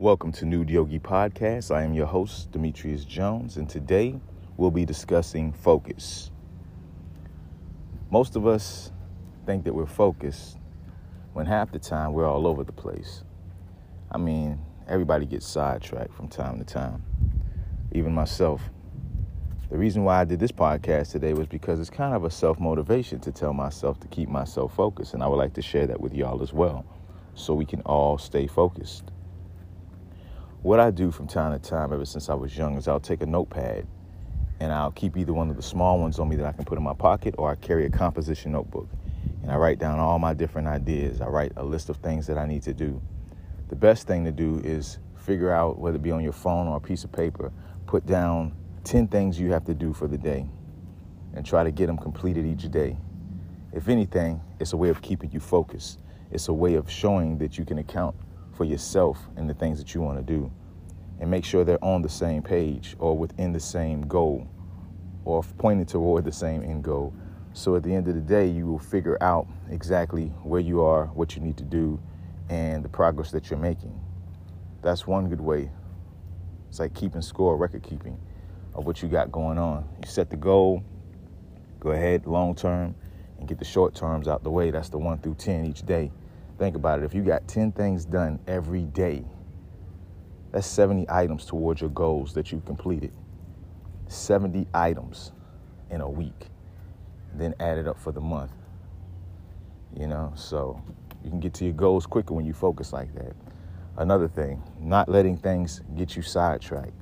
Welcome to Nude Yogi Podcast. I am your host, Demetrius Jones, and today we'll be discussing focus. Most of us think that we're focused when half the time we're all over the place. I mean, everybody gets sidetracked from time to time, even myself. The reason why I did this podcast today was because it's kind of a self motivation to tell myself to keep myself focused, and I would like to share that with y'all as well so we can all stay focused. What I do from time to time, ever since I was young, is I'll take a notepad and I'll keep either one of the small ones on me that I can put in my pocket or I carry a composition notebook and I write down all my different ideas. I write a list of things that I need to do. The best thing to do is figure out, whether it be on your phone or a piece of paper, put down 10 things you have to do for the day and try to get them completed each day. If anything, it's a way of keeping you focused. It's a way of showing that you can account for yourself and the things that you want to do and make sure they're on the same page or within the same goal or pointing toward the same end goal. So at the end of the day, you will figure out exactly where you are, what you need to do, and the progress that you're making. That's one good way. It's like keeping score, record keeping of what you got going on. You set the goal, go ahead long term, and get the short terms out the way. That's the one through 10 each day. Think about it. If you got 10 things done every day, that's 70 items towards your goals that you've completed. 70 items in a week. Then add it up for the month. You know, so you can get to your goals quicker when you focus like that. Another thing, not letting things get you sidetracked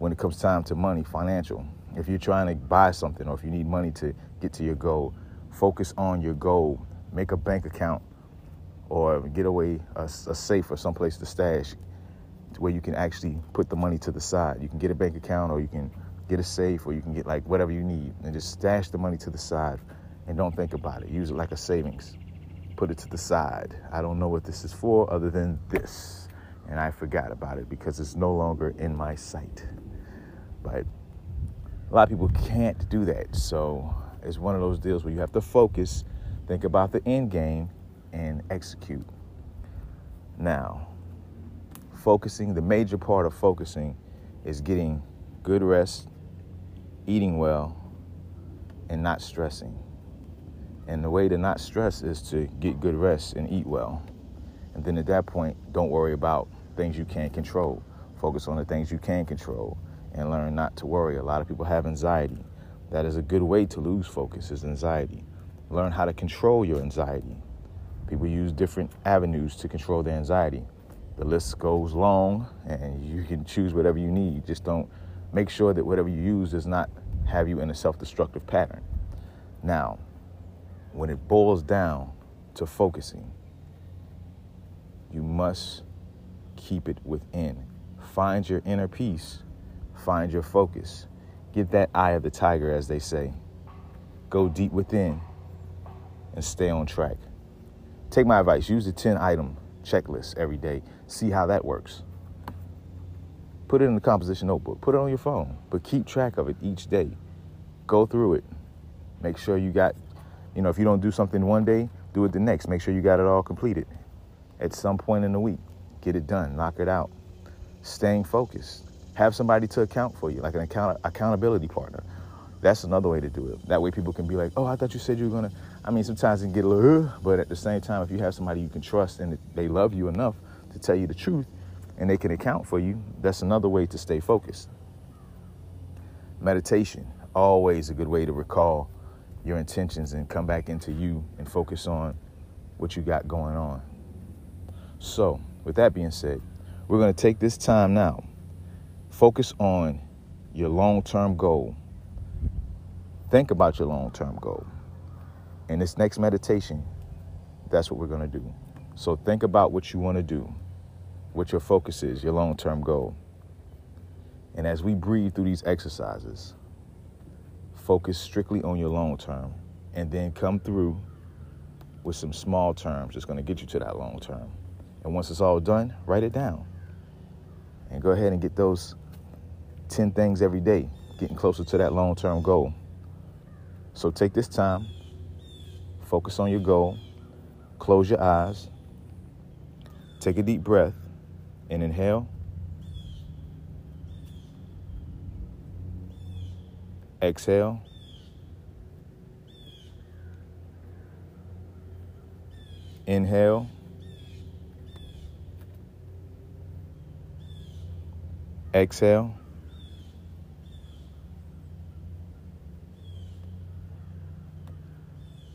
when it comes time to money, financial. If you're trying to buy something or if you need money to get to your goal, focus on your goal. Make a bank account or get away a, a safe or someplace to stash where you can actually put the money to the side. You can get a bank account or you can get a safe or you can get like whatever you need and just stash the money to the side and don't think about it. Use it like a savings. Put it to the side. I don't know what this is for other than this. And I forgot about it because it's no longer in my sight. But a lot of people can't do that. So it's one of those deals where you have to focus, think about the end game, and execute. Now, focusing, the major part of focusing is getting good rest, eating well, and not stressing. And the way to not stress is to get good rest and eat well. And then at that point, don't worry about things you can't control. Focus on the things you can control and learn not to worry. A lot of people have anxiety. That is a good way to lose focus is anxiety. Learn how to control your anxiety. People use different avenues to control their anxiety. The list goes long and you can choose whatever you need. Just don't make sure that whatever you use does not have you in a self-destructive pattern. Now, when it boils down to focusing, you must keep it within. Find your inner peace Find your focus. Get that eye of the tiger, as they say. Go deep within and stay on track. Take my advice use the 10 item checklist every day. See how that works. Put it in the composition notebook, put it on your phone, but keep track of it each day. Go through it. Make sure you got, you know, if you don't do something one day, do it the next. Make sure you got it all completed at some point in the week. Get it done, knock it out. Staying focused. Have somebody to account for you, like an account- accountability partner. That's another way to do it. That way people can be like, oh, I thought you said you were going to. I mean, sometimes it can get a little, but at the same time, if you have somebody you can trust and they love you enough to tell you the truth and they can account for you, that's another way to stay focused. Meditation, always a good way to recall your intentions and come back into you and focus on what you got going on. So, with that being said, we're going to take this time now Focus on your long term goal. Think about your long term goal. In this next meditation, that's what we're going to do. So think about what you want to do, what your focus is, your long term goal. And as we breathe through these exercises, focus strictly on your long term and then come through with some small terms that's going to get you to that long term. And once it's all done, write it down. And go ahead and get those 10 things every day, getting closer to that long term goal. So take this time, focus on your goal, close your eyes, take a deep breath, and inhale. Exhale. Inhale. Exhale.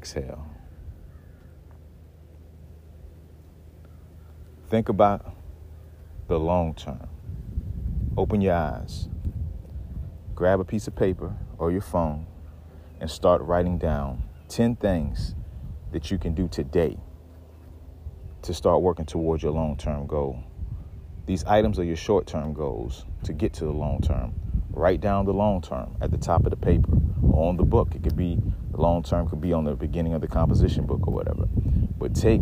exhale. Think about the long term. Open your eyes. Grab a piece of paper or your phone and start writing down 10 things that you can do today to start working towards your long term goal. These items are your short term goals to get to the long term. Write down the long term at the top of the paper or on the book. It could be the long term could be on the beginning of the composition book or whatever. But take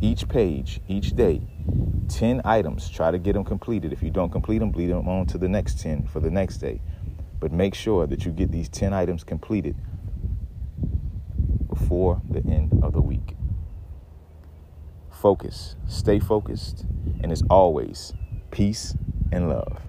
each page, each day, 10 items. Try to get them completed. If you don't complete them, bleed them on to the next 10 for the next day. But make sure that you get these 10 items completed before the end of the week. Focus, stay focused, and as always, peace and love.